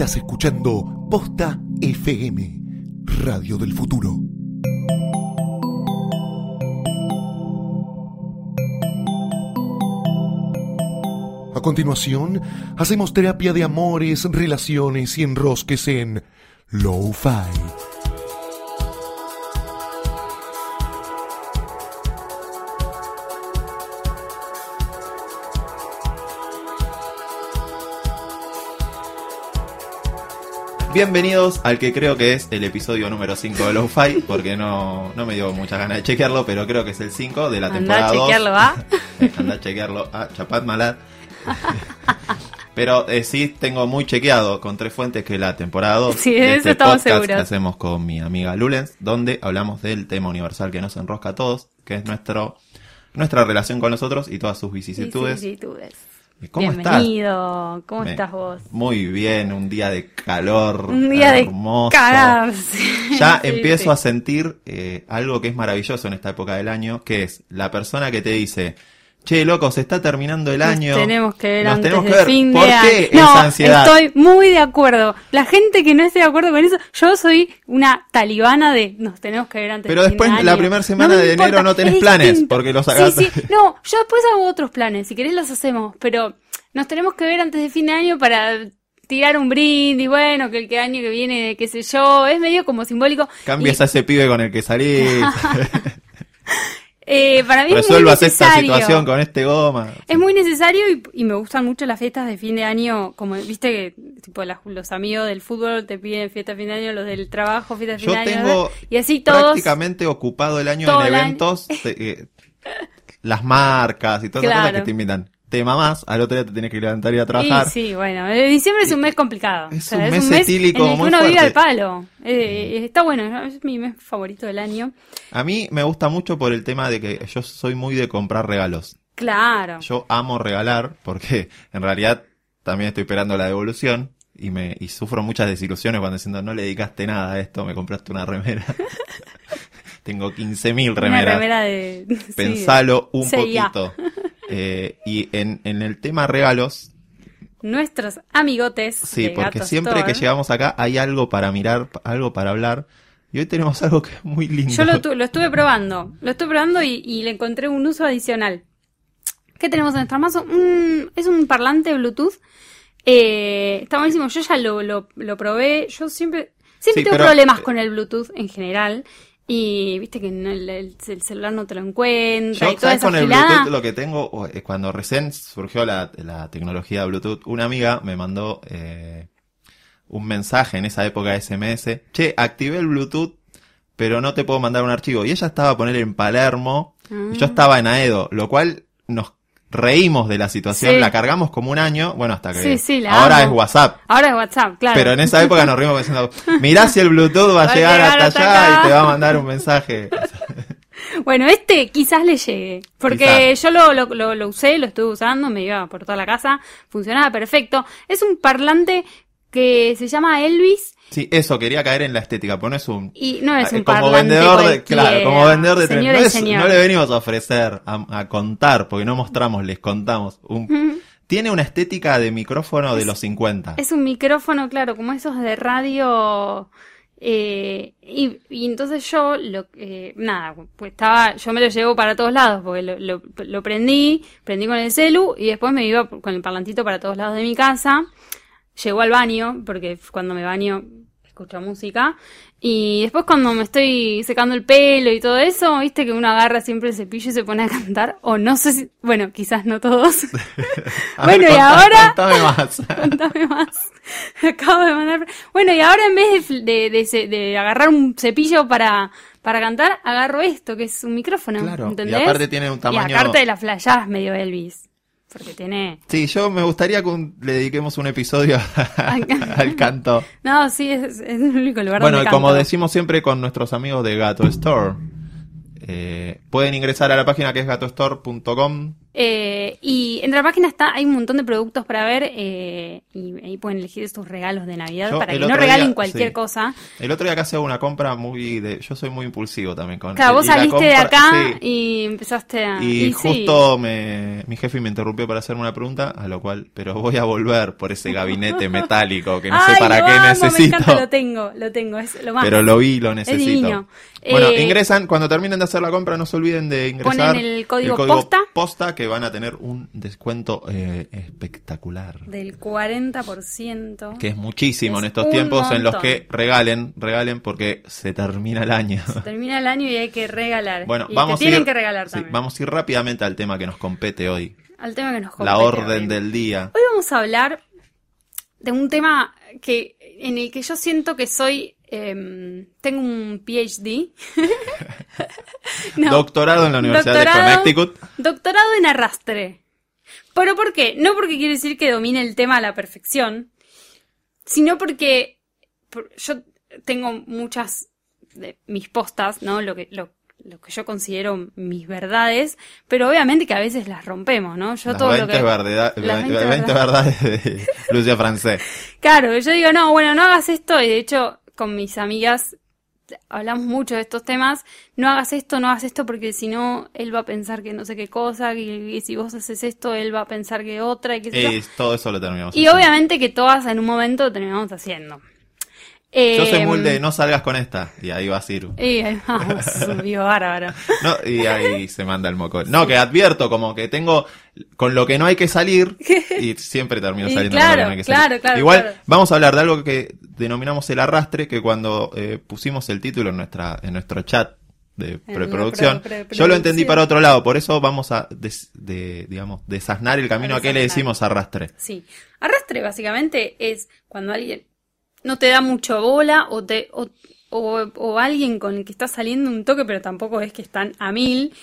Estás escuchando Posta FM, Radio del Futuro. A continuación, hacemos terapia de amores, relaciones y enrosques en Lo-Fi. Bienvenidos al que creo que es el episodio número 5 de Lo-Fi, porque no, no me dio muchas ganas de chequearlo, pero creo que es el 5 de la Andá temporada a 2. chequearlo, ¿ah? Anda a chequearlo a Chapat Malad. Pero eh, sí tengo muy chequeado con tres fuentes que la temporada 2 Sí, de este podcast seguros. que hacemos con mi amiga Lulens, donde hablamos del tema universal que nos enrosca a todos, que es nuestro nuestra relación con nosotros y todas sus vicisitudes. Vicisitudes. ¿Y ¿Cómo estás? Bienvenido. ¿Cómo Me- estás vos? Muy bien, un día de calor. Un día de hermoso. cagarse. Ya Sí, empiezo sí. a sentir eh, algo que es maravilloso en esta época del año, que es la persona que te dice, che, loco, se está terminando el Nos año. tenemos que ver nos antes tenemos de que ver. fin ¿Por de año. qué no, esa ansiedad? estoy muy de acuerdo. La gente que no esté de acuerdo con eso, yo soy una talibana de nos tenemos que ver antes Pero después, de la primera semana de enero no tenés es planes, distinto. porque los sacás- Sí, sí. No, yo después hago otros planes. Si querés los hacemos, pero nos tenemos que ver antes de fin de año para tirar un brindis, bueno, que el que año que viene, qué sé yo, es medio como simbólico. Cambias Y- a ese pibe con el que salís. Eh, para mí es muy resuelvas esta situación con este goma. Es muy necesario y, y me gustan mucho las fiestas de fin de año, como viste que tipo las- los amigos del fútbol te piden fiesta de fin de año, los del trabajo fiesta de fin Yo de año, tengo ¿verdad? y así todos. prácticamente ocupado el año en año. eventos, te- eh, las marcas y todas esas cosas que te invitan. Te mamás, al otro día te tienes que levantar y ir a trabajar. sí, bueno, eh, diciembre es un mes complicado. es un mes etílico en el que muy uno vive fuerte. al palo. Eh, está bueno, es mi mes favorito del año. A mí me gusta mucho por el tema de que yo soy muy de comprar regalos. Claro. Yo amo regalar porque en realidad también estoy esperando la devolución y me y sufro muchas desilusiones cuando diciendo no le dedicaste nada a esto, me compraste una remera. Tengo 15.000 Una remeras. remera de. sí, Pensalo un poquito. Eh, y en, en el tema regalos, Nuestros amigotes. sí, de porque Gato siempre Store. que llegamos acá hay algo para mirar, algo para hablar. Y hoy tenemos algo que es muy lindo. Yo lo, tu- lo estuve probando, lo estuve probando y, y le encontré un uso adicional. ¿Qué tenemos en nuestra mazo? Un- es un parlante Bluetooth. Eh, está buenísimo, yo ya lo, lo, lo probé. Yo siempre, siempre Sí, tengo pero- problemas con el Bluetooth en general. Y viste que el, el- el celular no te lo encuentra Yo, y toda ¿sabes esa con el. Bluetooth lo que tengo? Eh, Cuando recién surgió la, la tecnología Bluetooth, una amiga me mandó eh, un mensaje en esa época de SMS. Che, activé el Bluetooth, pero no te puedo mandar un archivo. Y ella estaba a poner en Palermo, y yo Ah. estaba en Aedo, lo cual nos reímos de la situación, Sí. la cargamos como un año, bueno, hasta que Sí, sí, la ahora amo. es WhatsApp. Ahora es WhatsApp, claro. Pero en esa época nos reímos diciendo, mirá si el Bluetooth va a llegar hasta, allá acá". y te va a mandar un mensaje. Bueno, este quizás le llegue. Porque Quizás. yo lo, lo, lo, lo usé, lo estuve usando, me iba por toda la casa, funcionaba perfecto. Es un parlante que se llama Elvis Sí, eso, quería caer en la estética, porque no es un... y no es Eh, un como vendedor de, claro, como vendedor de tren. No, es- le venimos a ofrecer, a, a contar, porque no mostramos, les contamos. Un- tiene una estética de micrófono de los 50. Es un micrófono, claro, como esos de radio. eh, y, y entonces yo, lo, eh, nada, pues estaba, yo me lo llevo para todos lados, porque lo, lo, lo prendí, prendí con el celu y después me iba con el parlantito para todos lados de mi casa. Llegó al baño, porque cuando me baño escucho música. Y después cuando me estoy secando el pelo y todo eso, viste que uno agarra siempre el cepillo y se pone a cantar. O no sé si, bueno, quizás no todos. A ver, bueno, y ahora- Contame más. Contame más. Acabo de mandar. Bueno, y ahora en vez de, de, de agarrar un cepillo para, para cantar, agarro esto, que es un micrófono. Claro, y aparte tiene un tamaño- Y aparte de la flayás medio Elvis. Porque tiene. Sí, yo me gustaría que un- le dediquemos un episodio al canto. No, sí, es, es el único lugar Bueno, donde como canto. decimos siempre con nuestros amigos de Gato Store, eh, pueden ingresar a la página que es gatostore.com Eh, y en la página está, hay un montón de productos para ver eh, y ahí pueden elegir sus regalos de Navidad Yo para que no regalen día- cualquier sí. cosa. El otro día casi hago una compra muy de... Yo soy muy impulsivo también con... Claro, vos y saliste de acá sí. y empezaste a... Y, sí. justo me, mi jefe me interrumpió para hacerme una pregunta, a lo cual, pero voy a volver por ese gabinete metálico que no sé para qué amo, necesito. Me encanta, lo tengo, lo tengo, es lo más. Pero lo vi, lo Es necesito. Bueno, Eh, ingresan, cuando terminen de hacer la compra, no se olviden de ingresar Ponen el código posta. posta, que van a tener un descuento eh, espectacular. Del 40%. Que es muchísimo Es en estos tiempos en los que regalen, regalen porque se termina el año. Termina el año y hay que regalar. Bueno, y vamos tienen ir, que regalar sí, vamos a ir rápidamente al tema que nos compete hoy. Al tema que nos la compete orden hoy. del día. Hoy vamos a hablar de un tema que en el que yo siento que soy em, tengo un PhD. No, Doctorado en la Universidad doctorado- de Connecticut. Doctorado en arrastre. ¿Pero por qué? No porque quiere decir que domine el tema a la perfección, sino porque por- yo tengo muchas de mis postas, ¿no? Lo que, lo, lo que yo considero mis verdades, pero obviamente que a veces las rompemos, ¿no? Yo Las todo 20, lo que... verdad- las 20 20 verdades de Lucia Francés. Claro, yo digo, no, bueno, no hagas esto, y de hecho, con mis amigas hablamos mucho de estos temas, no hagas esto, no hagas esto, porque si no, él va a pensar que no sé qué cosa, y, y si vos haces esto, él va a pensar que otra, y qué sé yo. Y todo eso lo terminamos. Y haciendo. obviamente que todas en un momento lo terminamos haciendo. Yo soy muy de no salgas con esta. Y ahí va Ciru. Y ahí vamos, subió bárbaro. No, y ahí se manda el moco. No, que advierto, como que tengo con lo que no hay que salir y siempre termino saliendo claro, con lo que no hay que salir. claro, claro, Igual vamos a hablar de algo que denominamos el arrastre, que cuando eh, pusimos el título en nuestra en nuestro chat de preproducción, pre- yo lo entendí para otro lado, por eso vamos a des- de, digamos desasnar el camino a que le decimos arrastre. Sí. Arrastre básicamente es cuando alguien no te da mucho bola o te o, o, o alguien con el que estás saliendo un toque, pero tampoco es que están a mil.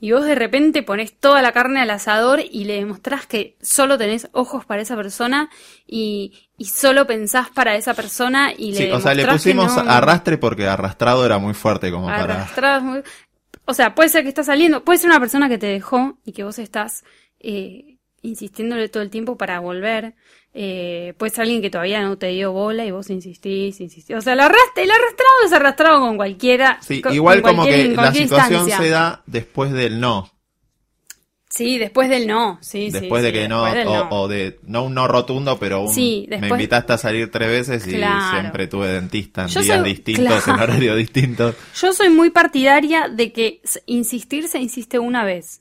Y vos de repente pones toda la carne al asador y le demostrás que solo tenés ojos para esa persona y, y solo pensás para esa persona y le Sí, o sea, le pusimos no- arrastre porque arrastrado era muy fuerte como para... arrastradas muy- O sea, puede ser que estás saliendo, puede ser una persona que te dejó y que vos estás eh, insistiéndole todo el tiempo para volver. Eh, puede ser alguien que todavía no te dio bola y vos insistís, insistís. O sea, el, arrastre, el arrastrado es arrastrado con cualquiera. Sí, con- igual con como que la situación instancia. se da después del no. Sí, después del no. Sí, sí, después de sí, que no, o, no. o de, no un no rotundo, pero un, Sí, me después- invitaste a salir tres veces y Claro. siempre tuve dentista en Yo días soy- distintos, claro. en horarios distintos. Yo soy muy partidaria de que insistir se insiste una vez.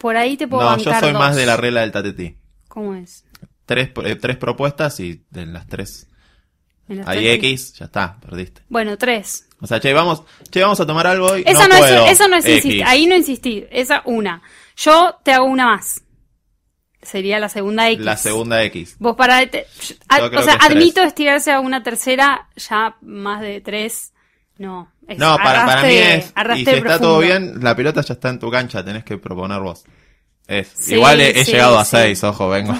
Por ahí te puedo No, yo soy más de la regla del tatetí. ¿Cómo es? Tres, eh, tres propuestas y de las tres En las hay tres- X, ya está, perdiste. Bueno, tres. O sea, che, vamos, che, vamos a tomar algo hoy. Esa no, puedo. es, eso no es X. insistir. Ahí no insistir. Esa una. Yo te hago una más. Sería la segunda X. La segunda X. Vos para... creo o sea, que es admito estirarse a una tercera, ya más de tres. No. es No, para, para mí es. Y si está todo bien, la pelota ya está en tu cancha, tenés que proponer vos. Es. Sí, Igual he, he sí, llegado a sí. seis, ojo, vengo.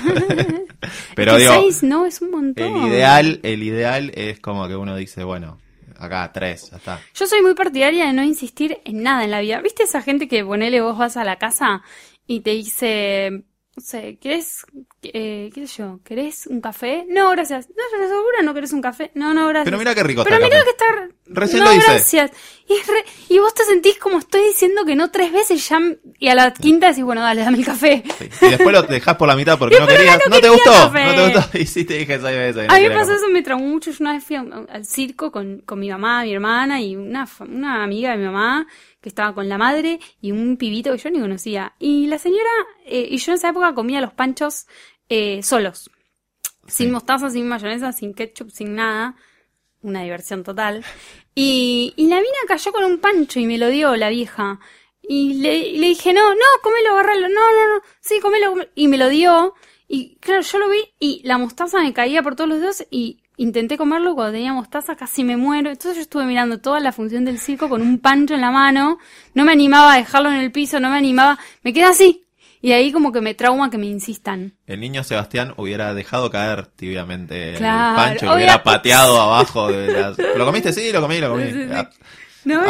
Pero digo, seis no, es un montón. el ideal, el ideal es como que uno dice, bueno, acá tres, ya está. Yo soy muy partidaria de no insistir en nada en la vida. ¿Viste esa gente que ponele vos vas a la casa y te dice, sé, ¿querés, eh, qué sé yo, ¿querés un café? No, gracias. No, ¿estás segura no querés un café? No, no, gracias. Pero mira qué rico Pero está café. que está... Recién no, lo hice. gracias. Y, es re- y vos te sentís como estoy diciendo que no tres veces ya... Y a la quinta decís, bueno, dale, dame el café. Sí. Y después lo dejás por la mitad porque no querías. no No, te gustó, no te gustó. Y sí te dije seis veces. A mí me pasó eso, me traumó mucho. Yo una vez fui a- al circo con, con mi mamá, mi hermana y una, una amiga de mi mamá que estaba con la madre y un pibito que yo ni conocía. Y la señora, eh, y yo en esa época comía los panchos eh, solos. Sin mostaza, sin mayonesa, sin ketchup, sin nada. Una diversión total. Y, y la mina cayó con un pancho y me lo dio la vieja. Y le, y le dije, no, no, comelo, agarralo, no, no, no, sí, comelo, comelo. Y me lo dio. Y claro, yo lo vi y la mostaza me caía por todos los dedos y intenté comerlo cuando tenía mostaza, casi me muero. Entonces yo estuve mirando toda la función del circo con un pancho en la mano. No me animaba a dejarlo en el piso, no me animaba. Me quedé así. Y ahí como que me trauma que me insistan. El niño Sebastián hubiera dejado caer tibiamente Claro, el pancho y hubiera- pateado abajo de las... ¿Lo comiste? Sí, lo comí, lo comí. Sí, sí, sí. A- No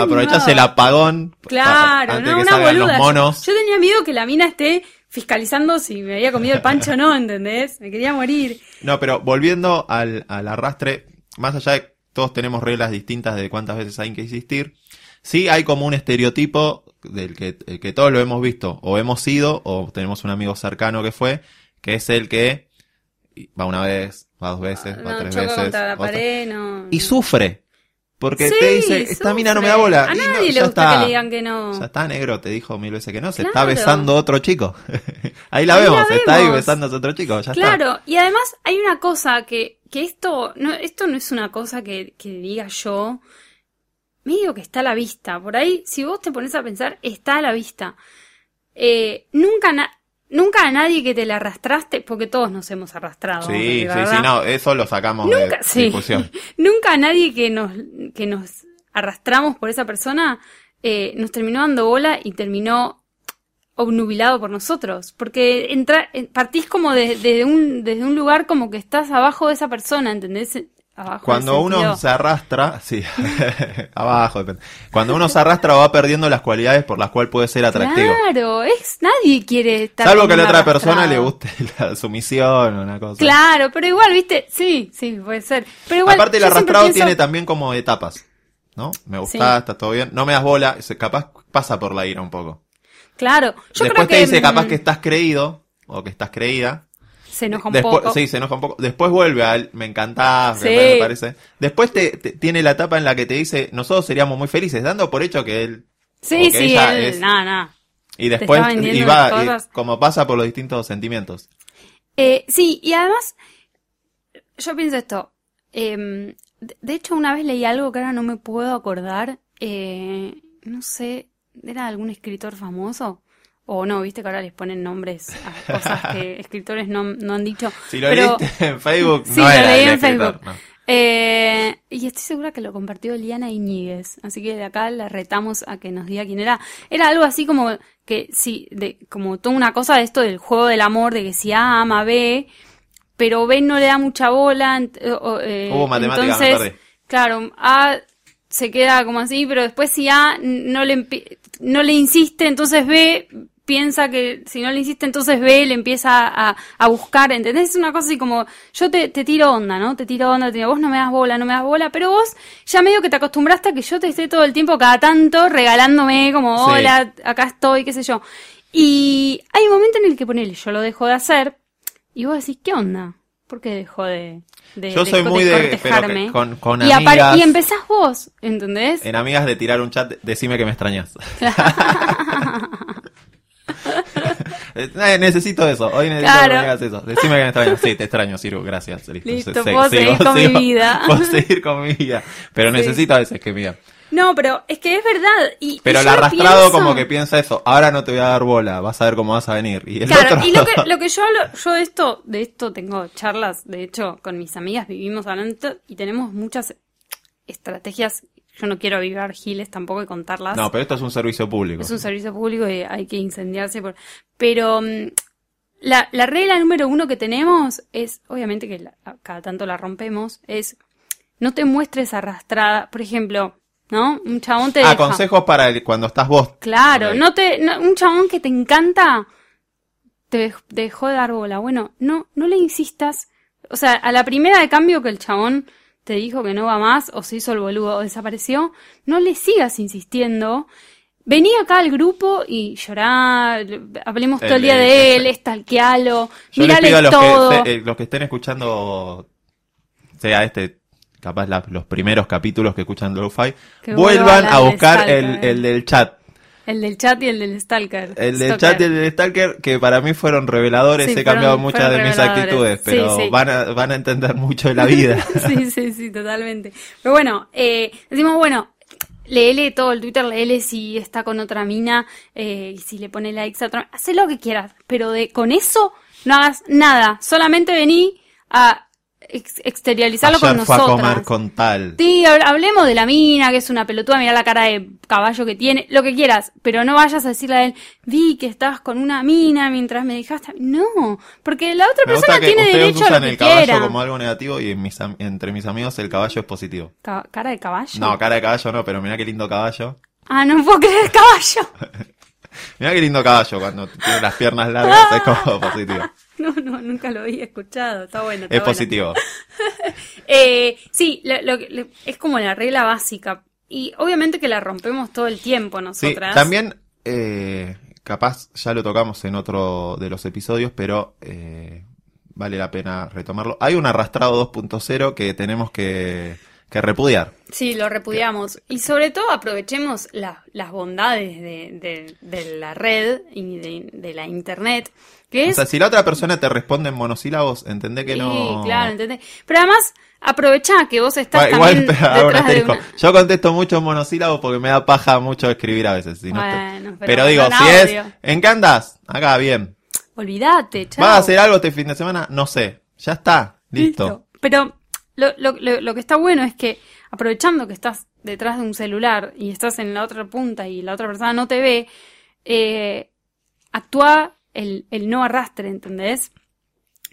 el apagón Claro, antes no, que una salgan boluda. los monos. Yo, yo tenía miedo que la mina esté fiscalizando si me había comido el pancho o no, ¿entendés? Me quería morir. No, pero volviendo al, al arrastre, más allá de que todos tenemos reglas distintas de cuántas veces hay que insistir, sí hay como un estereotipo del que, el que todos lo hemos visto, o hemos sido, o tenemos un amigo cercano que fue, que es el que va una vez, va dos veces, va No, tres veces. contra la otra- pared, no. Y sufre. Porque Sí, te dice, esta mina no me da bola. A Y no, nadie le ya gusta está. que le digan que no. Ya está negro, te dijo mil veces que no, se Claro. está besando otro chico. ahí la Ahí la vemos, está ahí vemos. besándose otro chico, ya está. Claro, y además hay una cosa que, que esto, no, esto no es una cosa que, que diga yo, medio que está a la vista. Por ahí, si vos te pones a pensar, está a la vista. Eh, nunca, na- nunca a nadie que te le arrastraste, porque todos nos hemos arrastrado. Sí, sí, sí, no, eso lo sacamos Nunca, de sí. discusión. Nunca a nadie que nos, que nos arrastramos por esa persona eh, nos terminó dando bola y terminó obnubilado por nosotros. Porque entra, eh, partís como de- de un, desde un lugar como que estás abajo de esa persona, ¿entendés? Abajo Cuando uno se arrastra, sí, abajo, depende. Cuando uno se arrastra va perdiendo las cualidades por las cuales puede ser atractivo. Claro, es, nadie quiere estar Salvo que a la otra persona le guste la sumisión o una cosa. Claro, pero igual, viste, sí, sí, puede ser. Pero igual, Aparte el arrastrado pienso- tiene también como etapas, ¿no? Me gusta, Sí. está todo bien, no me das bola, capaz pasa por la ira un poco. Claro, yo Después creo te que dice capaz mm, que estás creído o que estás creída. Se enoja un Después, poco. sí, se enoja un poco. Después vuelve al me encantás, Sí. me parece. Después te, te- tiene la etapa en la que te dice, nosotros seríamos muy felices, dando por hecho que él Sí, que sí, ella él, es- nada, nada. y después y va y como pasa por los distintos sentimientos. Eh, sí, y además, yo pienso esto. eh, de, de hecho, una vez leí algo que ahora no me puedo acordar. eh, no sé, ¿era algún escritor famoso? O no, viste que ahora les ponen nombres a cosas que escritores no, no han dicho. Si lo Pero- leíste en Facebook, Sí, no lo era leí en escritor, Facebook. no. Eh, y estoy segura que lo compartió Liana Iñiguez, así que de acá la retamos a que nos diga quién era. Era algo así como que sí, de, como toda una cosa de esto del juego del amor, de que si A ama B, pero B no le da mucha bola, eh, eh, Hubo matemática, me entonces, claro, A se queda como así, pero después si A no le, no le insiste, entonces B piensa que si no le insiste, entonces B le empieza a, a buscar, ¿entendés? Es una cosa así como, yo te, te tiro onda, ¿no? Te tiro onda, te digo, vos no me das bola, no me das bola, pero vos ya medio que te acostumbraste a que yo te esté todo el tiempo, cada tanto, regalándome como, Sí. hola, acá estoy, qué sé yo. Y hay un momento en el que ponele, yo lo dejo de hacer, y vos decís, ¿qué onda? ¿Por qué dejó de, de, Yo de- soy muy de- cortejarme? con- con y, amigas- y empezás vos, ¿entendés? En amigas de tirar un chat, decime que me extrañas. Eh, necesito eso, hoy necesito Claro. que me digas eso. Decime que me extrañas. Sí, te extraño, Siru, gracias. Listo, Listo, Se- puedo seguir con mi vida. Puedo seguir con mi vida. Pero Sí. necesito a veces que digan. No, pero es que es verdad. Y, y Pero el arrastrado pienso- como que piensa eso, ahora no te voy a dar bola, vas a ver cómo vas a venir. Y el Claro, otro... y lo que, lo que yo hablo, yo de esto, de esto tengo charlas, de hecho, con mis amigas vivimos hablando y tenemos muchas estrategias. Yo no quiero avivar giles tampoco y contarlas. No, pero esto es un servicio público. Es un servicio público y hay que incendiarse por... Pero mm, la, la regla número uno que tenemos es, obviamente que la- cada tanto la rompemos, es no te muestres arrastrada. Por ejemplo, ¿no? Un chabón te Ah, deja. consejos para el- cuando estás vos. Claro, no te, no- un chabón que te encanta te dejó de dar bola. Bueno, no, no le insistas. O sea, a la primera de cambio que el chabón te dijo que no va más, o se hizo el boludo, o desapareció, no le sigas insistiendo. Vení acá al grupo y llorá, hablemos todo el día El- de el- él, estalquealo, Yo les mírale pido a los todo. que, eh, los que estén escuchando, sea este, capaz la- los primeros capítulos que escuchan Lo-Fi, vuelvan a al buscar el, el del chat. El del chat y el del stalker. El del Stalker. chat y el del Stalker, que para mí fueron reveladores, Sí, he cambiado muchas de mis actitudes, pero sí. Van, a, van a entender mucho de la vida. sí, sí, sí, totalmente. Pero bueno, eh, decimos, bueno, léele todo el Twitter, léele si está con otra mina, eh, y si le pone likes a otra, haz lo que quieras, pero de con eso no hagas nada, solamente vení a ex- exteriorizarlo Ayer con fue a comer con tal. Sí, hab- hablemos de la mina, que es una pelotuda, mira la cara de caballo que tiene, lo que quieras, pero no vayas a decirle a él, vi que estabas con una mina mientras me dejaste. No, porque la otra Me gusta persona que tiene derecho a usan lo que el caballo quiera. como algo negativo y en mis entre mis amigos el caballo es positivo. Ca- ¿Cara de caballo? No, cara de caballo no, pero mirá qué lindo caballo. Ah, no puedo creer caballo. Mirá qué lindo caballo cuando tiene las piernas largas, es como positivo. No, no, nunca lo había escuchado. Está bueno. Está Es bueno. positivo. Eh, sí, lo- lo- lo- es como la regla básica. Y obviamente que la rompemos todo el tiempo Sí, nosotras. también, eh, capaz ya lo tocamos en otro de los episodios, pero eh, vale la pena retomarlo. Hay un arrastrado 2.0 que tenemos que, que repudiar. Sí, lo repudiamos. Y sobre todo aprovechemos la- las bondades de, de- de la red y de, de la internet. Que O es sea, si la otra persona te responde en monosílabos, entendé que Sí, no... claro, ¿entendés? Pero además, aprovechá que vos estás Bueno, igual, también un detrás de asterisco. una... Yo contesto mucho en monosílabos porque me da paja mucho escribir a veces. si no Bueno, pero pero digo, si es... ¿En qué andás? Acá, bien. Olvídate, chao. ¿Vas a hacer algo este fin de semana? No sé. Ya está. Listo. Pero lo, lo, lo, lo que está bueno es que aprovechando que estás detrás de un celular y estás en la otra punta y la otra persona no te ve, eh, actúa el, el no arrastre, ¿entendés?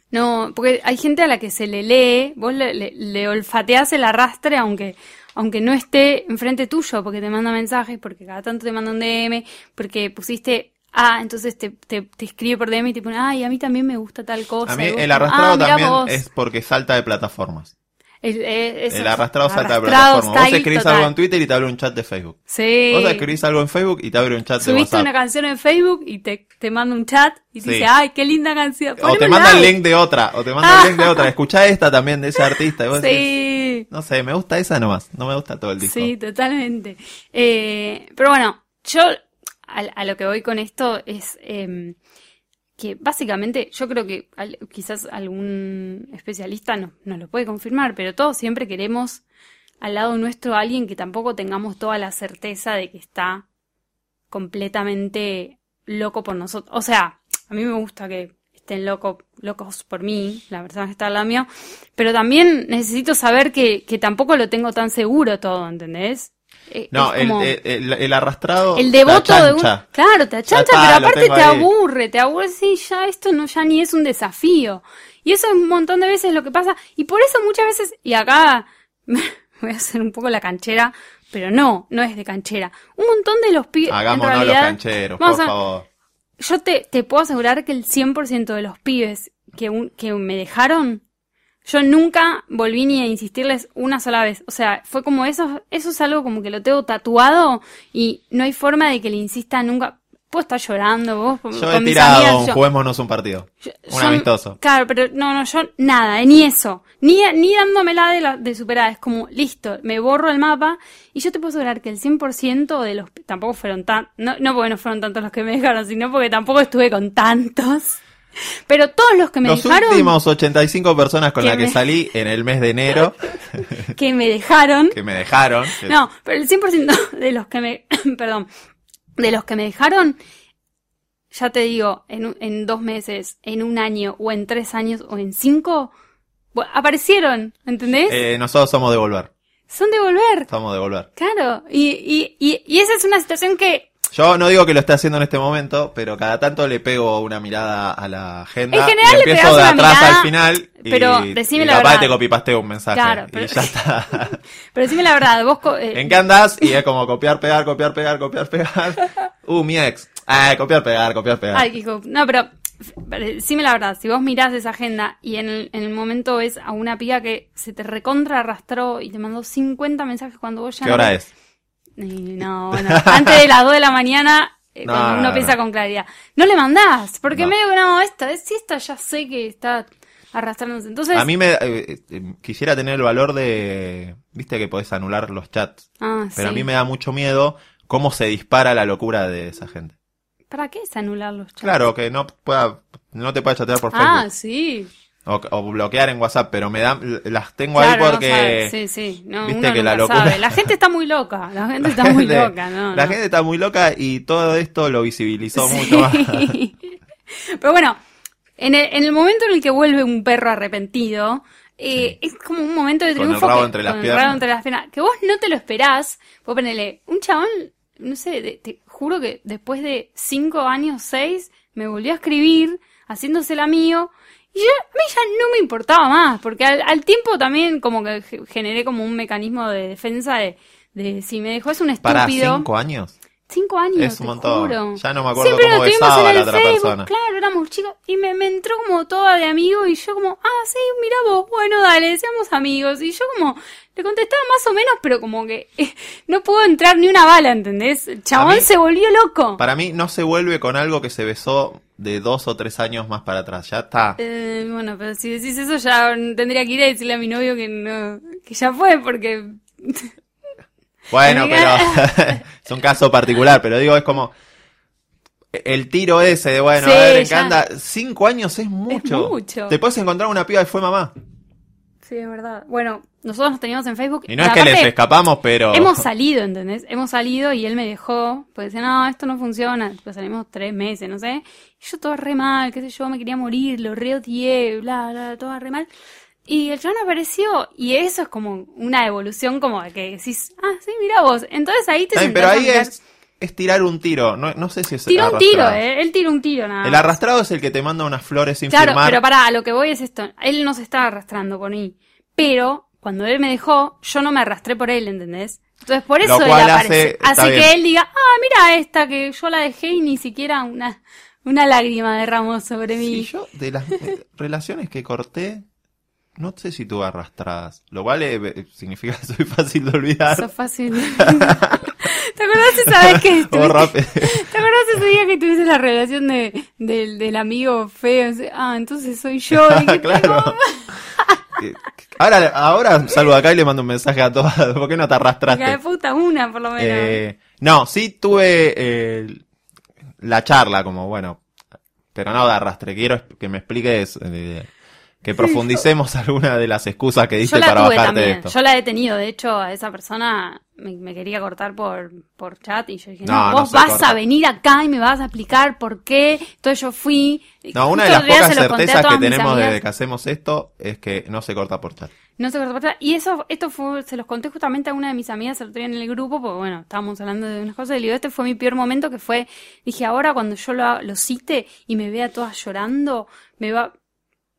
No, porque hay gente a la que se le lee, vos le, le, le olfateás el arrastre aunque, aunque no esté enfrente tuyo, porque te manda mensajes, porque cada tanto te manda un DM, porque pusiste ah, entonces te, te, te escribe por DM y te pone, ay, a mí también me gusta tal cosa. A mí el arrastrado "Ah, también vos". es porque salta de plataformas. El, eh, El es arrastrado salta de plataformas. Vos escribís total. algo en Twitter y te abre un chat de Facebook. Sí. Vos escribís algo en Facebook y te abre un chat de Subiste WhatsApp. una canción en Facebook y te, te manda un chat y te Sí. dice, ay, qué linda canción. O te manda el link de otra, o te manda el link de otra. Escuchá esta también de ese artista. Y vos decís, Sí, no sé, me gusta esa nomás. No me gusta todo el disco. sí, totalmente. Eh, pero bueno, yo a, a lo que voy con esto es em, que básicamente yo creo que al- quizás algún especialista no- nos lo puede confirmar, pero todos siempre queremos al lado nuestro a alguien que tampoco tengamos toda la certeza de que está completamente loco por nosotros. O sea, a mí me gusta que estén loco, locos por mí, la persona que está al lado mío, pero también necesito saber que, que tampoco lo tengo tan seguro todo, ¿entendés? Eh, No, es el, como- el, el- el arrastrado. el devoto de un... Claro, te achancha, pero aparte te ahí. aburre, te aburre, sí, ya esto no ya ni es un desafío. Y eso es un montón de veces lo que pasa. Y por eso muchas veces, y acá voy a hacer un poco la canchera, pero no, no es de canchera. Un montón de los pibes... Hagámonos los cancheros, por a- favor. Yo te, te puedo asegurar que el 100% de los pibes que, un- que me dejaron, yo nunca volví ni a insistirles una sola vez. O sea, fue como eso, eso es algo como que lo tengo tatuado y no hay forma de que le insista nunca. Puedo estar llorando, vos, Yo con he mis tirado amigas, un yo- juguémonos un partido. yo- un yo- amistoso. Claro, pero no, no, yo nada, eh, ni eso. Ni, ni dándomela de, la, de superada. Es como, listo, me borro el mapa. Y yo te puedo asegurar que el 100% de los... Tampoco fueron tan... No, no porque no fueron tantos los que me dejaron, sino porque tampoco estuve con tantos. Pero todos los que me Los dejaron... últimos 85 personas con las que me- salí en el mes de enero, Que me dejaron... que me dejaron. que- No, pero el 100% de los que me... perdón. De los que me dejaron... Ya te digo, en, en dos meses, en un año, o en tres años, o en cinco... aparecieron, ¿entendés? eh, nosotros somos de volver. Son de volver. Somos de volver. Claro. Y, y, y, y esa es una situación que... Yo no digo que lo esté haciendo en este momento, pero cada tanto le pego una mirada a la agenda. En general y le empiezo pegás de atrás mirada, al final. Y, pero decime y la capaz verdad. te copipasteo un mensaje. Claro, y pero- ya está. Pero decime la verdad, vos... co- eh, ¿En qué andás? Y es como copiar, pegar, copiar, pegar, copiar, pegar. Uh, mi ex. Ah, copiar, pegar, copiar, pegar. Ay, hijo- No, pero... Decime la verdad, si vos mirás esa agenda y en el, en el momento ves a una piba que se te recontra arrastró y te mandó 50 mensajes cuando vos ya ¿Qué no hora es? Y no, bueno, antes de las 2 de la mañana, eh, No, cuando no, uno no. piensa con claridad. No le mandás, porque No. medio que no, esta, si esta ya sé que está arrastrándose. Entonces, A mí me eh, eh, quisiera tener el valor de, viste que podés anular los chats, ah, pero a mí me da mucho miedo cómo se dispara la locura de esa gente. ¿Para qué es anular los chats? Claro, que no pueda, no te pueda chatear por Facebook Ah, sí. O, o bloquear en WhatsApp, pero me da, las tengo ahí Claro, no porque sabe. sí, sí. No, viste uno que la locura- sabe. La gente está muy loca. La gente está la muy gente- loca, ¿no? la no. gente está muy loca y todo esto lo visibilizó Sí. mucho más. Pero bueno, en el, en el momento en el que vuelve un perro arrepentido, eh, es como un momento de Con el triunfo. rabo que- entre las con el piernas. rabo entre las piernas. Que vos no te lo esperás. Vos ponele, un chabón, no sé, de- te juro que después de cinco años, seis, me volvió a escribir, haciéndose la mío. Y yo, a mí ya no me importaba más, porque al, al tiempo también como que ge- generé como un mecanismo de defensa de, de si me dejó es un Para estúpido. cinco años. Cinco años, Es un te montón. juro. Ya no me acuerdo Siempre cómo besaba en la otra Facebook, persona. Claro, éramos chicos. Y me, me entró como toda de amigo y yo como, ah, sí, mira vos, bueno, dale, seamos amigos. Y yo como, le contestaba más o menos, pero como que eh, no pudo entrar ni una bala, ¿entendés? El chabón A mí- se volvió loco. Para mí no se vuelve con algo que se besó de dos o tres años más para atrás. Ya está. Eh, bueno, pero si decís eso ya tendría que ir a decirle a mi novio que no, que ya fue, porque Bueno, Amiga. pero es un caso particular, pero digo, es como el tiro ese de, bueno, Sí, a ver, ¿en qué ya. anda? Cinco años es mucho. mucho. Te puedes encontrar una piba que fue mamá. Sí, es verdad. Bueno, nosotros nos teníamos en Facebook. Y no es que les escapamos, pero... Hemos salido, ¿entendés? Hemos salido y él me dejó, pues decía, no, esto no funciona. Pues salimos tres meses, no sé. Y yo todo re mal, qué sé yo, me quería morir, lo re odié, bla, bla, todo re mal. Y el chabón apareció, y eso es como una evolución como de que decís, ah, sí, mira vos. Entonces ahí te sentás pero ahí mirar. es, es tirar un tiro. No, no sé si es Tira un arrastrado. tiro, eh. Él tira un tiro, nada. El arrastrado es el que te manda unas flores sin Claro, firmar. pero pará, a lo que voy es esto. Él no se estaba arrastrando por mí. Pero cuando él me dejó, yo no me arrastré por él, ¿entendés? Entonces por eso él aparece. hace- bien. que él diga, ah, mira esta que yo la dejé y ni siquiera una, una lágrima derramó sobre mí. Sí, yo de las relaciones que corté, no sé si tuve arrastradas. Lo cual eh, significa que soy fácil de olvidar. Es fácil. ¿Te acordás esa vez que estuviste-. ¿Te acordás ese día que tuviste la relación de, del, del amigo feo? Ah, entonces soy yo. Y claro. Ahora, ahora salgo de acá y le mando un mensaje a todas. ¿Por qué no te Hija de arrastraste? puta, una por lo menos. Eh, no, sí tuve eh, la charla, como bueno, pero no de arrastre. Quiero que me expliques, eh, que profundicemos alguna de las excusas que diste para tuve bajarte de también. esto. Yo la he tenido. De hecho, a esa persona me, me quería cortar por, por chat y yo dije, no, No, no vos vas corta. a venir acá y me vas a explicar por qué. Entonces yo fui. No, una de las pocas certezas que todas tenemos desde que hacemos esto es que no se corta por chat. No se cortó por chat. Y eso, esto fue, se los conté justamente a una de mis amigas el otro día en el grupo, porque bueno, estábamos hablando de unas cosas y le digo, este fue mi peor momento que fue, dije, ahora cuando yo lo, lo cite y me vea toda llorando, me va,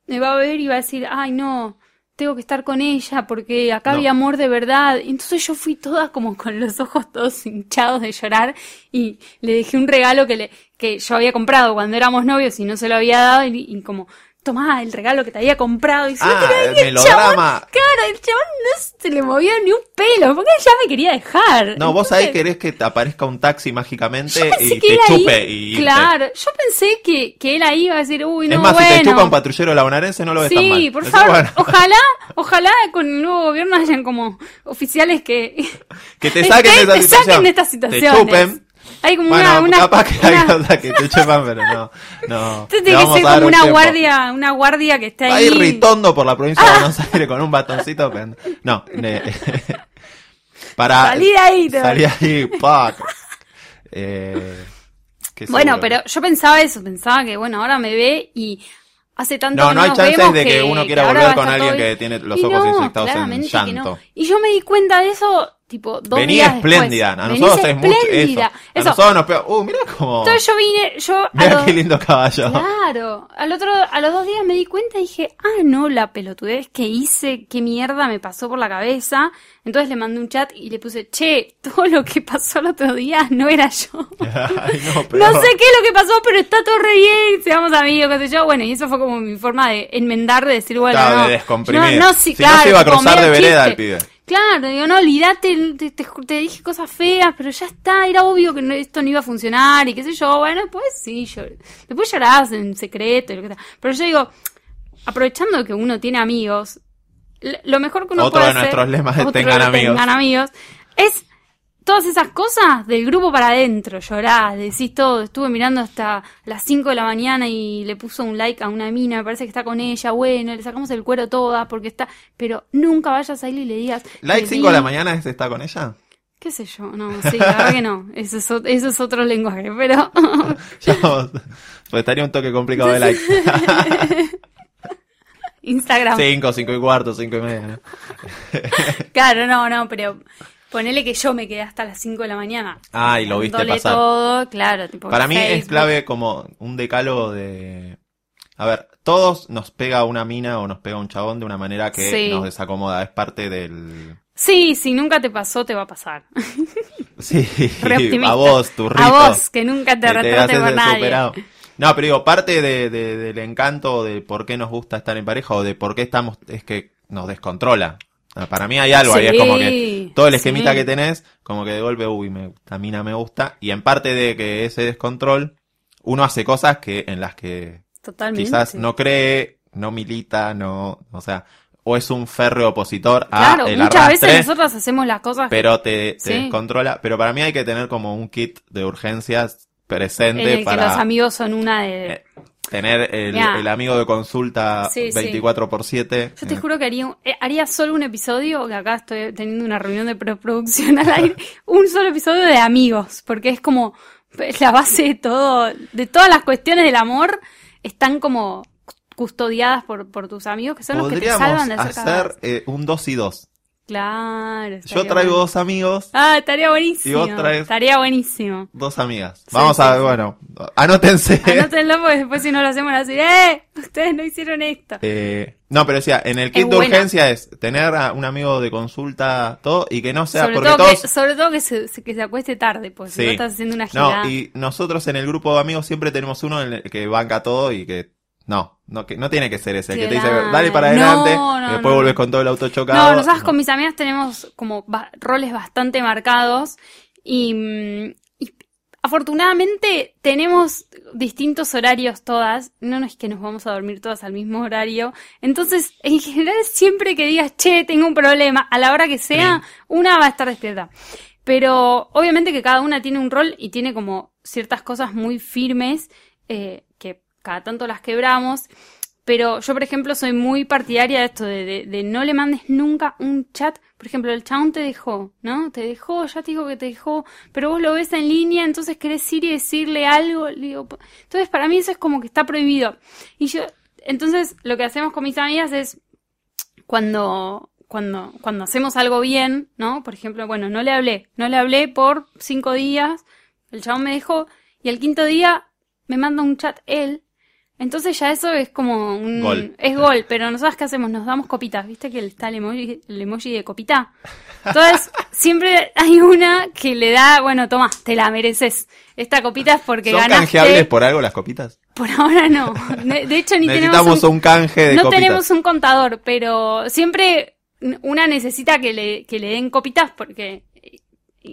me va a ver y va a decir, ay no, tengo que estar con ella porque acá No. había amor de verdad. Y entonces yo fui toda como con los ojos todos hinchados de llorar y le dejé un regalo que le, que yo había comprado cuando éramos novios y no se lo había dado y, y como, tomá el regalo que te había comprado y se lo Ah, tiré, el el chabón-. Claro, el chabón no se le movió ni un pelo, porque ya me quería dejar. No, vos ahí querés que te aparezca un taxi mágicamente y te chupe ahí, y. Claro, yo pensé que, que él ahí iba a decir, uy, no, es más, bueno. si te chupa un patrullero labonarense no lo ves tan mal. Sí, por Decís, favor, bueno, ojalá, ojalá con el nuevo gobierno hayan como oficiales que, que te saquen de esa te situación. saquen de estas Te situaciones. chupen. Hay como Bueno, una, una, capaz que hay una- cosas que te chupan, pero no. no. Entonces tiene que ser como un una guardia, una guardia que a ahí. ir Ritondo por la provincia de Buenos Aires con un bastoncito. pen- No, ne- para. Salí de ahí, te Salí ahí, fuck. Eh, Bueno, pero yo pensaba eso, pensaba que bueno, ahora me ve y hace tanto No, que no hay chances de que uno quiera volver con alguien todo que tiene los ojos no, inyectados en que no. llanto. Y yo me di cuenta de eso, tipo, dos Vení días espléndida. después. A Venís nosotros es mucho eso. espléndida. A nosotros nos pega. Uh, mira cómo. Entonces yo vine, yo a Mira los, qué lindo caballo. Claro, al otro, a los dos días me di cuenta y dije, ah, no, la pelotudez que hice, qué mierda me pasó por la cabeza. Entonces le mandé un chat y le puse, che, todo lo que pasó el otro día no era yo. Ay, no, pero- No sé qué es lo que pasó, pero está todo re bien, seamos amigos, qué sé yo. Bueno, y eso fue como mi forma de enmendar, de decir, bueno, Claro, no. de descomprimir. No, no, sí, Si no claro, se iba a cruzar de vereda el pibe. Claro, digo, no, olvídate, te, te- te dije cosas feas, pero ya está, era obvio que no- esto no iba a funcionar y qué sé yo. Bueno, después sí, yo, después llorás en secreto y lo que sea. Pero yo digo, aprovechando que uno tiene amigos, lo mejor que uno Otro puede de hacer- nuestros lemas tengan de amigos. tengan amigos, es todas esas cosas del grupo para adentro, llorás, decís todo, estuve mirando hasta las 5 de la mañana y le puso un like a una mina, me parece que está con ella, bueno, le sacamos el cuero todas porque está, pero nunca vayas a ir y le digas, ¿Like "Te 5 de la vi". mañana es está con ella? qué sé yo, no, sí, la verdad que no, eso es, eso es otro lenguaje, pero Ya vamos. Pues estaría un toque complicado de like. Instagram, 5, 5 y cuarto, 5 y media. ¿no? claro, no, no, pero ponele que yo me quedé hasta las 5 de la mañana. Ah, y lo viste pasar. todo, claro, tipo Para mí es clave como un decálogo de... A ver, todos nos pega una mina o nos pega un chabón de una manera que Sí. nos desacomoda. Es parte del... Sí, si nunca te pasó, te va a pasar. Sí, a vos, tu rito. A vos, que nunca te haces por nadie. superado. No, pero digo, parte de, de- del encanto de por qué nos gusta estar en pareja o de por qué estamos, es que nos descontrola. Para mí hay algo ahí, es como que todo el esquemita sí. que tenés, como que de golpe, uy, me, a mí no me gusta. Y en parte de que ese descontrol, uno hace cosas que en las que Totalmente. quizás no cree, no milita, no, o sea, o es un férreo opositor a Claro, el muchas arrastre, veces nosotros hacemos las cosas pero te, te Sí. descontrola. Pero para mí hay que tener como un kit de urgencias en presente el que para los amigos son una de... eh, tener el, amigo de consulta Sí, sí. 24 por 7. Yo te juro que haría, un- eh, haría solo un episodio, que acá estoy teniendo una reunión de preproducción al aire, un solo episodio de amigos, porque es como la base de todo, de todas las cuestiones del amor, están como custodiadas por, por tus amigos, que son los que te salvan de hacer hacer eh, un 2 y 2. Claro. Yo traigo bueno. dos amigos, Ah, estaría buenísimo. Y vos traes- Estaría buenísimo. dos amigas. Vamos sí, a, sí. bueno, anótense. Anótenlo porque después si no lo hacemos así, ¡eh! Ustedes no hicieron esto. Eh, no, pero decía, en el kit Es de buena. urgencia es tener a un amigo de consulta, todo, y que no sea sobre, porque todo todos... que, sobre todo que se, que se acueste tarde, pues si Sí. no estás haciendo una gira. No, y nosotros en el grupo de amigos siempre tenemos uno en el que banca todo y que no, no, que no tiene que ser ese, el que te dice, dale para adelante, no, y después no. volvés con todo el auto chocado. No, nosotros con mis amigas tenemos como ba- roles bastante marcados y, mm, y afortunadamente tenemos distintos horarios todas. No, no es que nos vamos a dormir todas al mismo horario. Entonces, en general, siempre que digas, che, tengo un problema, a la hora que sea, una va a estar despierta. Pero obviamente que cada una tiene un rol y tiene como ciertas cosas muy firmes eh, cada tanto las quebramos. Pero yo, por ejemplo, soy muy partidaria de esto, de, de- de no le mandes nunca un chat. Por ejemplo, el chabón te dejó, ¿no? Te dejó, ya te dijo que te dejó, pero vos lo ves en línea, entonces querés ir y decirle algo. entonces, para mí eso es como que está prohibido. Y yo, entonces, lo que hacemos con mis amigas es, cuando, cuando, cuando hacemos algo bien, ¿no? Por ejemplo, bueno, no le hablé, no le hablé por cinco días, el chabón me dejó, y el quinto día me manda un chat él. Entonces ya eso es como un... Gol. Es gol, pero nosotros qué hacemos, nos damos copitas, ¿viste que está el emoji, el emoji de copita? Entonces, siempre hay una que le da, bueno, toma, te la mereces. Esta copita es porque ¿Son ganaste. canjeables por algo las copitas? Por ahora no. De de hecho, ni tenemos Necesitamos un, canje de no copitas. tenemos un contador, pero siempre una necesita que le, que le den copitas porque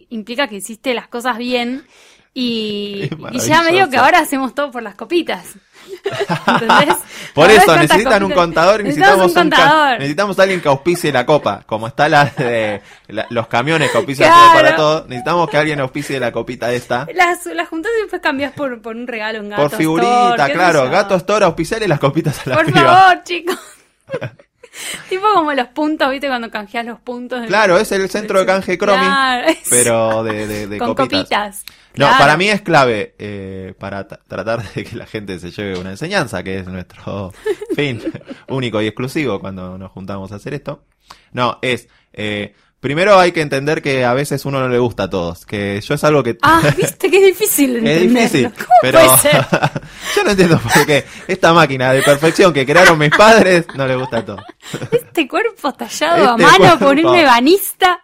implica que hiciste las cosas bien y, y ya medio que ahora hacemos todo por las copitas. ¿Entendés? Por eso necesitan un contador y necesitamos, un un necesitamos alguien que auspicie la copa, como está la de la- los camiones que auspician Claro. para todo, necesitamos que alguien auspicie la copita esta. Las, las juntas después cambias por, por un regalo en gato. Por figurita, claro, gato store auspiciarle las copitas a la Por piba. favor, chicos. tipo como los puntos, ¿viste? Cuando canjeas los puntos. Claro, es el centro de canje Cromi, Claro, pero de, de, de con copitas. copitas. No, Claro. para mí es clave eh, para tratar de que la gente se lleve una enseñanza, que es nuestro fin único y exclusivo cuando nos juntamos a hacer esto. No, es, eh, primero hay que entender que a veces uno no le gusta a todos, que yo es algo que... Ah, viste, difícil que es difícil, ¿Cómo pero puede ser? yo no entiendo por qué esta máquina de perfección que crearon mis padres no le gusta a todos. Este cuerpo tallado a Este mano por un ebanista.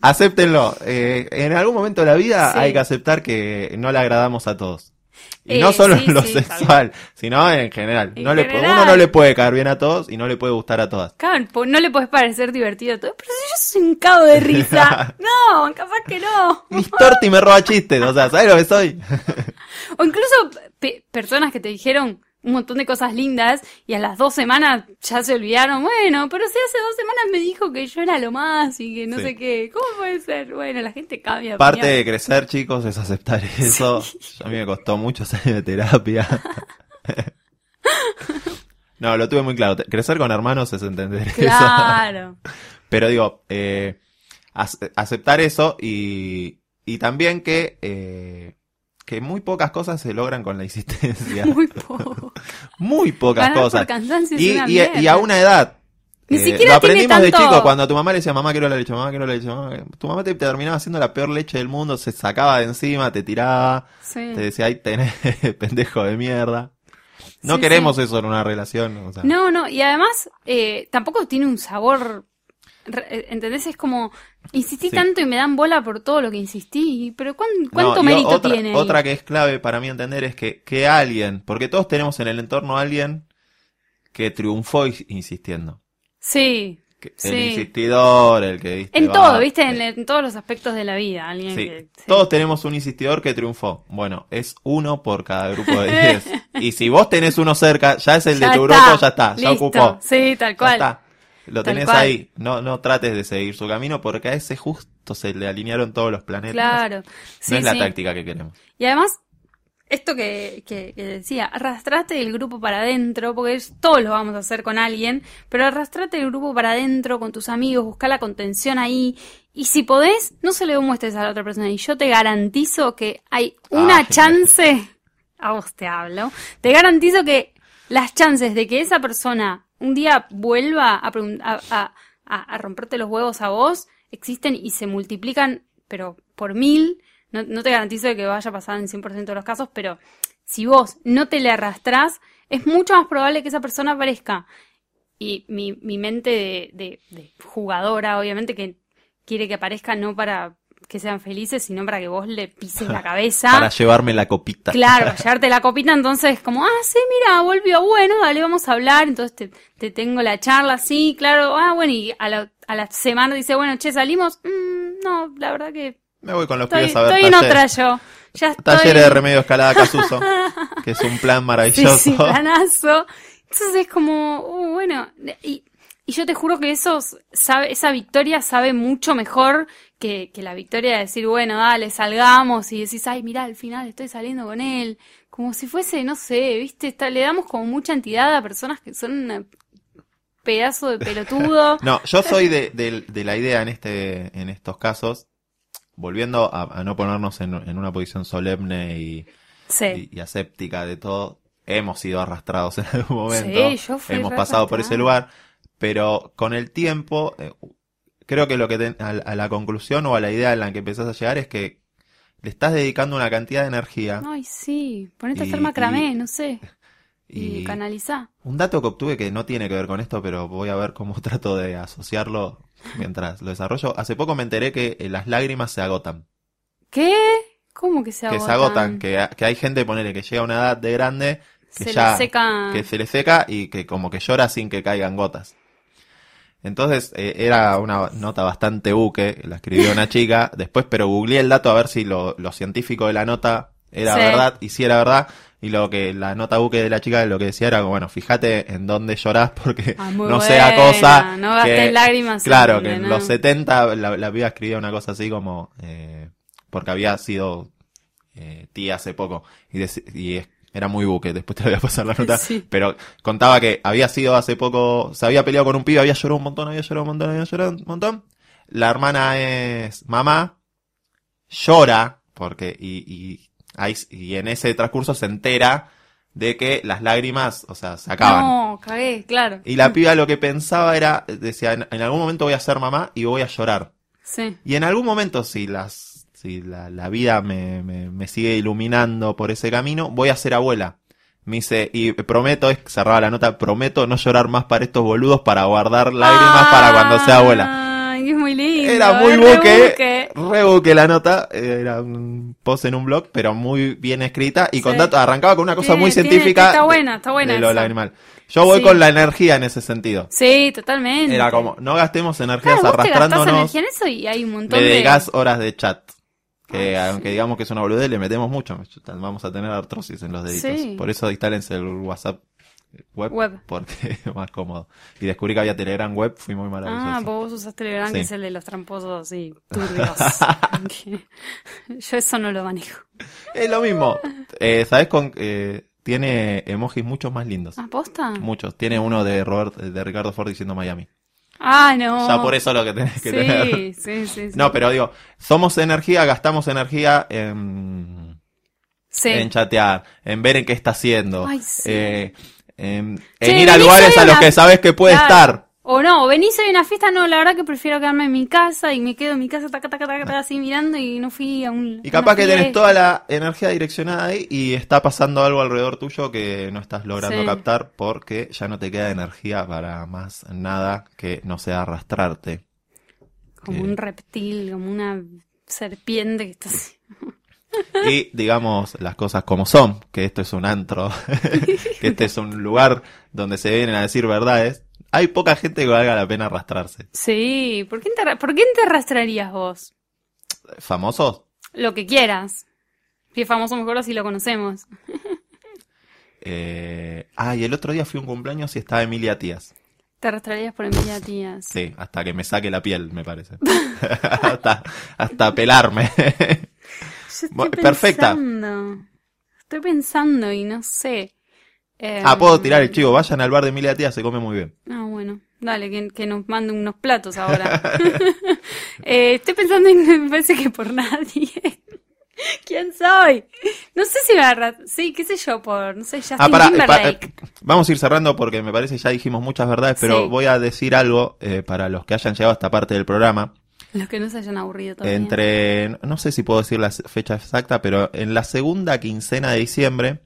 Acéptenlo, eh, en algún momento de la vida Sí. hay que aceptar que no le agradamos a todos. Y Eh, no solo sí, en lo sí, sexual, sino en general. En no le, uno no le puede caer bien a todos y no le puede gustar a todas. No le puedes parecer divertido a todo. Pero si yo soy un cabo de risa. No, capaz que no. Mis torti me roba chistes, o sea, ¿sabes lo que soy? O incluso pe- personas que te dijeron un montón de cosas lindas y a las dos semanas ya se olvidaron. Bueno, pero si hace dos semanas me dijo que yo era lo más y que no Sí. sé qué. ¿Cómo puede ser? Bueno, la gente cambia. Parte opinión. de crecer, chicos, es aceptar eso. A mí me costó muchos años de terapia. No, lo tuve muy claro. Crecer con hermanos es entender eso. Claro. Pero digo, eh, ac- aceptar eso y, y también que, eh, que muy pocas cosas se logran con la insistencia. Muy poco. Muy pocas Ganar cosas. por Y, a una edad. Ni eh, siquiera lo tiene aprendimos de chico cuando tu mamá le decía, mamá quiero la leche, mamá quiero la leche, mamá. Tu mamá te terminaba haciendo la peor leche del mundo, se sacaba de encima, te tiraba, Sí. te decía, ahí tenés, pendejo de mierda. No Sí, queremos eso en una relación. o sea. No, no, y además eh, tampoco tiene un sabor ¿Entendés? Es como, insistí Sí. tanto y me dan bola por todo lo que insistí, pero ¿cuán- ¿cuánto mérito otra, tiene? ahí? Otra que es clave para mí entender es que, que alguien, porque todos tenemos en el entorno a alguien que triunfó is- insistiendo. Sí, Que- Sí. El insistidor, el que viste. en va, todo, ¿viste? eh, En, en todos los aspectos de la vida. Alguien Sí. que, sí. Todos tenemos un insistidor que triunfó. Bueno, es uno por cada grupo de 10. y si vos tenés uno cerca, ya es el Ya de tu está, grupo, ya está, ya listo. ocupó. Sí, tal Ya cual. está. Lo Tal tenés cual. ahí. No, no trates de seguir su camino porque a ese justo se le alinearon todos los planetas. Claro. Sí, no es la sí. táctica que queremos. Y además, esto que, que, que decía, arrastrate el grupo para adentro, porque es- todos lo vamos a hacer con alguien, pero arrastrate el grupo para adentro con tus amigos, busca la contención ahí, y si podés, no se lo muestres a la otra persona, y yo te garantizo que hay una Ah, chance, a vos te hablo, te garantizo que las chances de que esa persona un día vuelva a, a, romperte los huevos a vos existen y se multiplican, pero por mil. No, no te garantizo de que vaya a pasar en 100% de los casos, pero si vos no te le arrastrás, es mucho más probable que esa persona aparezca. Y mi, mi mente de, de- de jugadora, obviamente, que quiere que aparezca no para que sean felices, sino para que vos le pises la cabeza. Para llevarme la copita. Claro, llevarte la copita, entonces como, ah, sí, mira, volvió, bueno, dale, vamos a hablar, entonces te, te tengo la charla, sí, claro, ah, bueno, y a la, a la semana dice, bueno, che, salimos, Mm, no, la verdad que Me voy con los estoy, pibes a ver estoy en taller- otra yo, ya estoy... talleres de remedio escalada Casuso, que es un plan Sí, maravilloso. sí, planazo. Entonces es como, uh, bueno, y, y yo te juro que eso sabe, esa victoria sabe mucho mejor que, que la victoria de decir, bueno, dale, salgamos y decís, ay, mira, al final estoy saliendo con él. Como si fuese, no sé, viste, Está- le damos como mucha entidad a personas que son un pedazo de pelotudo. No, yo soy de, de- de la idea en este, en estos casos, volviendo a, a no ponernos en, en una posición solemne y, Sí. y, y aséptica de todo, hemos sido arrastrados en algún momento, Sí, yo fui hemos pasado por ese lugar, pero con el tiempo, eh, creo que lo que te- a, a la conclusión o a la idea en la que empezás a llegar es que le estás dedicando una cantidad de energía Ay, sí, ponete a Y- hacer macramé, y- no sé, y, y canalizá. un dato que obtuve que no tiene que ver con esto, pero voy a ver cómo trato de asociarlo mientras lo desarrollo. Hace poco me enteré que eh, las lágrimas se agotan. ¿Qué? ¿Cómo que se que agotan? se agotan, que, que hay gente, ponele, que llega a una edad de grande, que Se ya, le seca... que se le seca y que como que llora sin que caigan gotas. Entonces, eh, era una nota bastante buque, la escribió una chica, después, pero googleé el dato a ver si lo, lo científico de la nota era Sí. verdad, y si era verdad, y lo que la nota buque de la chica lo que decía era, bueno, fíjate en dónde llorás porque Ah, no sea cosa no gastes lágrimas claro, siempre, que en los 70 la, la piba escribía una cosa así como, eh, porque había sido eh, tía hace poco, y, y es- era muy buque, después te voy a pasar la nota, Sí. pero contaba que había sido hace poco, se había peleado con un pibe, había llorado un montón, había llorado un montón, había llorado un montón. La hermana es mamá, llora, porque, y, y, ahí- y en ese transcurso se entera de que las lágrimas, o sea, se acaban. No, cagué, claro. Y la piba lo que pensaba era, decía, en, en algún momento voy a ser mamá y voy a llorar. Sí. Y en algún momento, si las, si la, la vida me, me, me sigue iluminando por ese camino, voy a ser abuela. Me dice, y prometo, es- cerraba la nota, prometo no llorar más para estos boludos para guardar lágrimas para cuando sea abuela. Ay, es muy lindo. Era muy es re buque, buque. re buque la nota, era un post en un blog, pero muy bien escrita y con Sí. datos, arrancaba con una cosa Tiene- muy tiene- científica. está buena, está buena De lo lagrimal. Yo voy Sí. con la energía en ese sentido. Sí, totalmente. Era como, no gastemos energías Claro, vos te arrastrándonos. energía en eso y hay un montón de... dedicás horas de chat. Que Ay, aunque digamos que es una boludez, le metemos mucho. Vamos a tener artrosis en los deditos. Sí. Por eso instálense el WhatsApp web, Web. porque es más cómodo. Y descubrí que había Telegram web, fui muy maravilloso. Ah, vos usas Telegram, Sí. que es el de los tramposos y turbios. Yo eso no lo manejo. Es lo mismo. Eh, ¿Sabes con eh, tiene emojis muchos más lindos. ¿Aposta? Muchos. Tiene uno de Robert, de Ricardo Ford diciendo Miami. Ah, no. Ya por eso lo que tenés que tener. Sí, sí, sí. No, pero digo, somos energía, gastamos energía en, Sí. en chatear, en ver en qué está haciendo, Ay, sí. eh, en, Che, en ir a lugares a los que sabes que puede Claro. estar. O no, venís a una fiesta, no, la verdad que prefiero quedarme en mi casa y me quedo en mi casa, taca, taca, taca, taca, así mirando y no fui a un. Y capaz que tenés fiesta. toda la energía direccionada ahí y está pasando algo alrededor tuyo que no estás logrando Sí. captar porque ya no te queda energía para más nada que no sea arrastrarte. Como que- un reptil, como una serpiente que está así. Y digamos las cosas como son, que esto es un antro, que este es un lugar donde se vienen a decir verdades. Hay poca gente que valga la pena arrastrarse. Sí, ¿por qué te, ¿por te arrastrarías vos? ¿Famosos? Lo que quieras. Si es famoso, mejor así lo conocemos. Eh... Ah, y el otro día fui a un cumpleaños y estaba Emilia Tías. Te arrastrarías por Emilia Tías. Sí, hasta que me saque la piel, me parece. hasta, hasta pelarme. Yo estoy perfecta. pensando. Estoy pensando y no sé. Eh, ah, puedo tirar el chivo. Vayan al bar de Emilia Tías, se come muy bien. Ah, bueno. Dale, que, que nos mande unos platos ahora. Eh, estoy pensando y me parece que por nadie. ¿Quién soy? No sé si arrastra. Sí, qué sé yo, por. No sé, Justin Ah, para, Timberlake. vamos a ir cerrando porque me parece que ya dijimos muchas verdades, pero Sí. voy a decir algo eh, para los que hayan llegado a esta parte del programa. Los que no se hayan aburrido todavía. Entre, no sé si puedo decir la fecha exacta, pero en la segunda quincena de diciembre,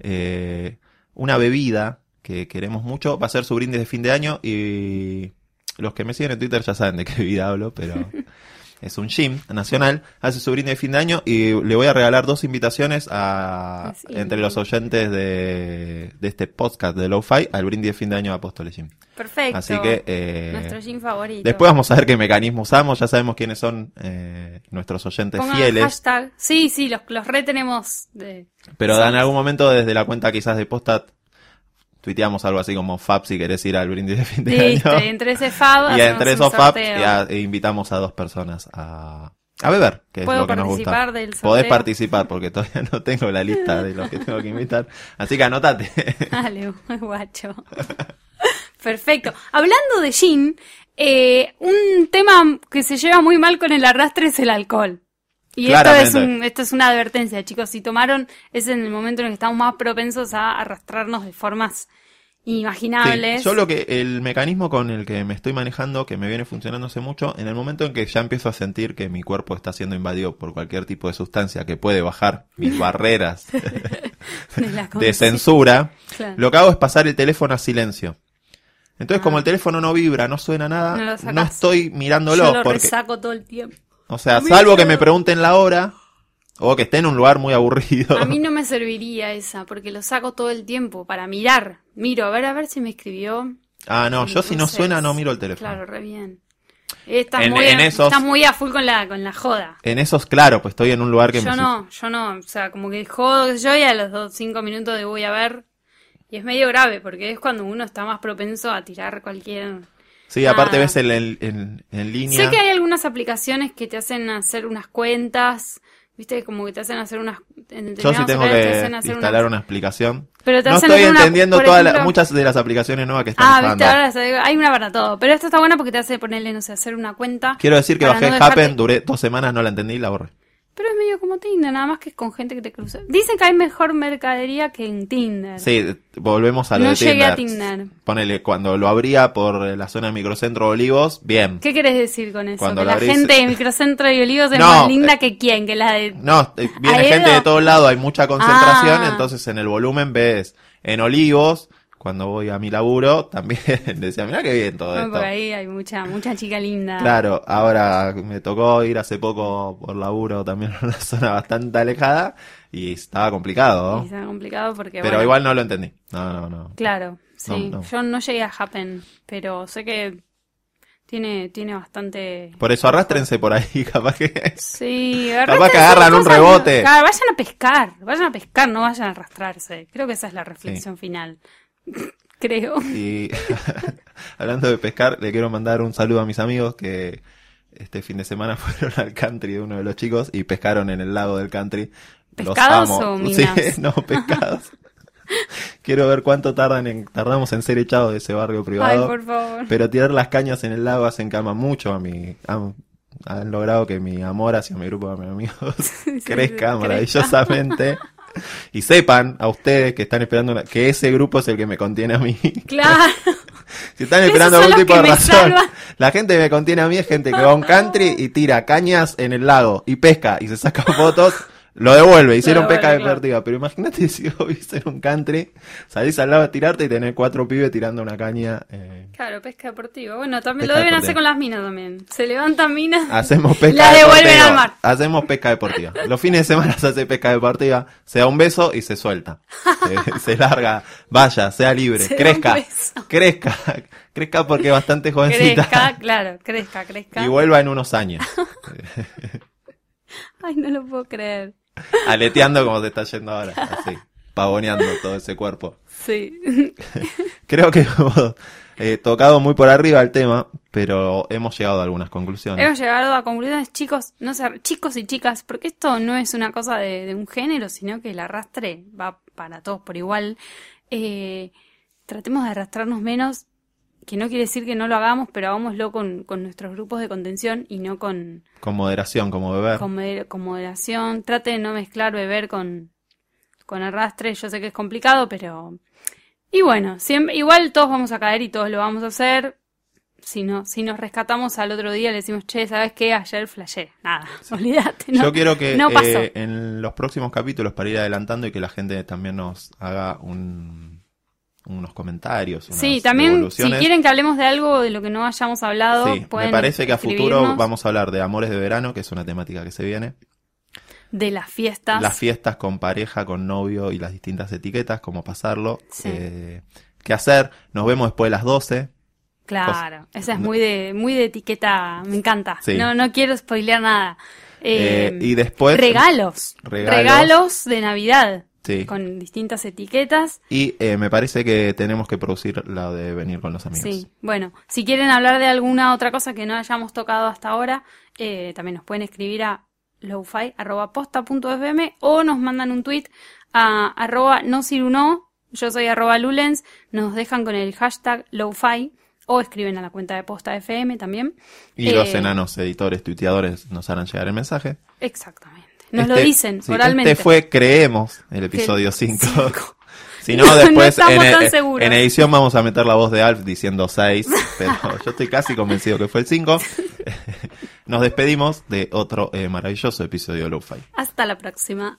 eh, una bebida que queremos mucho va a ser su brindis de fin de año y los que me siguen en Twitter ya saben de qué bebida hablo, pero es un gym nacional, hace su brindis de fin de año y le voy a regalar dos invitaciones a, entre los oyentes de, de este podcast de Lo-Fi al brindis de fin de año de Apóstoles Gym. Perfecto. Así que, eh, Nuestro gym favorito. Después vamos a ver qué mecanismo usamos, ya sabemos quiénes son eh, nuestros oyentes Pongan fieles, hashtag. Sí, sí, los, los retenemos. De... pero Sí. en algún momento desde la cuenta quizás de Postat tuiteamos algo así como Fab si querés ir al brindis de fin de Listo, año. y entre ese fab. y entre esos Fab e invitamos a dos personas a, a beber, que es ¿Puedo lo que nos gusta. del sorteo? Podés participar porque todavía no tengo la lista de los que tengo que invitar, así que anotate. Dale, guacho. Perfecto. Hablando de gin, eh, un tema que se lleva muy mal con el arrastre es el alcohol. Y esto es, un, esto es una advertencia, chicos. Si tomaron, es en el momento en el que estamos más propensos a arrastrarnos de formas inimaginables. Sí, yo lo que el mecanismo con el que me estoy manejando, que me viene funcionando hace mucho, en el momento en que ya empiezo a sentir que mi cuerpo está siendo invadido por cualquier tipo de sustancia que puede bajar mis barreras de, censura, Claro. lo que hago es pasar el teléfono a silencio. Entonces, como el teléfono no vibra, no suena nada, Ah. No estoy mirándolo. Yo lo porque, resaco todo el tiempo. O sea, A salvo no. que me pregunten la hora, o que esté en un lugar muy aburrido. A mí no me serviría esa, porque lo saco todo el tiempo para mirar. Miro, a ver, a ver si me escribió. Ah, no, yo si no suena no miro el teléfono. Claro, re bien. Estás, En- muy, en esos- estás muy a full con la, con la joda. En esos, claro, pues estoy en un lugar que Yo me... no, yo no. O sea, como que jodo yo y a los dos, cinco minutos de voy a ver. Y es medio grave, porque es cuando uno está más propenso a tirar cualquier... Sí, aparte Ah. ves el, el- en, en línea. Sé que hay algunas aplicaciones que te hacen hacer unas cuentas, viste, como que te hacen hacer unas... en Yo sí tengo te que instalar unas- una explicación. Pero te No hacen estoy una- entendiendo todas muchas de las aplicaciones nuevas que están Ah, usando. viste, ahora hay una para todo. Pero esta está buena porque te hace ponerle, no sé, hacer una cuenta. Quiero decir que bajé no dejarte- Happen, duré dos semanas, no la entendí y la borré. Pero es medio como Tinder, nada más que es con gente que te cruza. Dicen que hay mejor mercadería que en Tinder. Sí, volvemos a lo No de llegué Tinder. a Tinder. Ponele, cuando lo abría por la zona de Microcentro Olivos, bien. ¿Qué querés decir con eso? Cuando que la abrís- gente de Microcentro y Olivos es No, más linda eh, que quién, que la de... No, eh, viene gente de todos lados, hay mucha concentración, Ah. entonces en el volumen ves en Olivos, cuando voy a mi laburo, también decía, mira qué bien todo No, esto. por ahí hay mucha, mucha chica linda. Claro, ahora me tocó ir hace poco por laburo también a una zona bastante alejada y estaba complicado, ¿no? Y está complicado porque, Pero bueno, igual no lo entendí. No, no, no. Claro, sí. No. Yo no llegué a Happen, pero sé que tiene, tiene bastante... Por eso arrastrense por ahí, capaz que... Sí, Capaz que agarran un rebote. Claro, vayan a pescar, vayan a pescar, no vayan a arrastrarse. Creo que esa es la reflexión final. Creo. Y hablando de pescar, le quiero mandar un saludo a mis amigos que este fin de semana fueron al country de uno de los chicos y pescaron en el lago del country. Los ¿Pescados amo. o Sí, minas? no, pescados. quiero ver cuánto tardan en, tardamos en ser echados de ese barrio Ay, privado. por favor. Pero tirar las cañas en el lago hacen cama mucho a mi... Han, han logrado que mi amor hacia mi grupo de amigos crezca sí, maravillosamente. Y sepan a ustedes que están esperando una- que ese grupo es el que me contiene a mí. Claro. Si están esperando algún tipo de razón. salvan. La gente que me contiene a mí es gente que va a un country y tira cañas en el lago y pesca y se saca fotos. Lo devuelve, hicieron devuelve, claro. deportiva. Pero imagínate si vos en un country, salís al lago a tirarte y tenés cuatro pibes tirando una caña. eh, Claro, pesca deportiva. Bueno, también Pesca lo deben deportiva. hacer con las minas también. Se levantan minas. Hacemos pesca La devuelven deportiva. al mar. Hacemos pesca deportiva. Los fines de semana se hace pesca deportiva. Se da un beso y se suelta. Se, se larga. Vaya, sea libre. Se crezca. Crezca. Crezca porque es bastante jovencita. Crezca, claro, crezca, crezca. Y vuelva en unos años. Ay, no lo puedo creer. Aleteando como se está yendo ahora. Así. Pavoneando todo ese cuerpo. Sí. Creo que hemos eh, tocado muy por arriba el tema, pero hemos llegado a algunas conclusiones. Hemos llegado a conclusiones, chicos, no sé, chicos y chicas, porque esto no es una cosa de, de un género, sino que el arrastre va para todos por igual. Eh, tratemos de arrastrarnos menos, que no quiere decir que no lo hagamos, pero hagámoslo con, con nuestros grupos de contención y no con, Con moderación, como beber. con, moder- con moderación. Trate de no mezclar beber con, con arrastre. Yo sé que es complicado, pero. Y bueno, siempre, igual todos vamos a caer y todos lo vamos a hacer. Si, no, si nos rescatamos al otro día, le decimos, che, ¿sabes qué? Ayer flashé. Nada, olvídate. No, Yo quiero que no eh, en los próximos capítulos, para ir adelantando y que la gente también nos haga un, unos comentarios, unas sí, también, si quieren que hablemos de algo de lo que no hayamos hablado, Sí, me parece que a futuro vamos a hablar de amores de verano, que es una temática que se viene. de las fiestas. Las fiestas con pareja, con novio y las distintas etiquetas, cómo pasarlo, Sí. eh, qué hacer. Nos vemos después de las 12. Claro, esa es muy de, muy de etiqueta, me encanta. Sí. No, no quiero spoilear nada. Eh, Eh, y después... regalos, Regalos. regalos. de Navidad. Sí. Con distintas etiquetas. Y eh, me parece que tenemos que producir la de venir con los amigos. Sí. Bueno, si quieren hablar de alguna otra cosa que no hayamos tocado hasta ahora, eh, también nos pueden escribir a lowfi.posta.fm o nos mandan un tweet a arroba no ciruno, yo soy arroba lulens, nos dejan con el hashtag lowfi o escriben a la cuenta de posta FM también. Y los Eh, enanos editores, tuiteadores nos harán llegar el mensaje. Exactamente. Nos Este- lo dicen sí, oralmente. Este fue Creemos, el episodio El 5. cinco. Si no, después en, e- en edición vamos a meter la voz de Alf diciendo 6, pero yo estoy casi convencido que fue el 5. Nos despedimos de otro eh, maravilloso episodio de Lo-Fi. Hasta la próxima.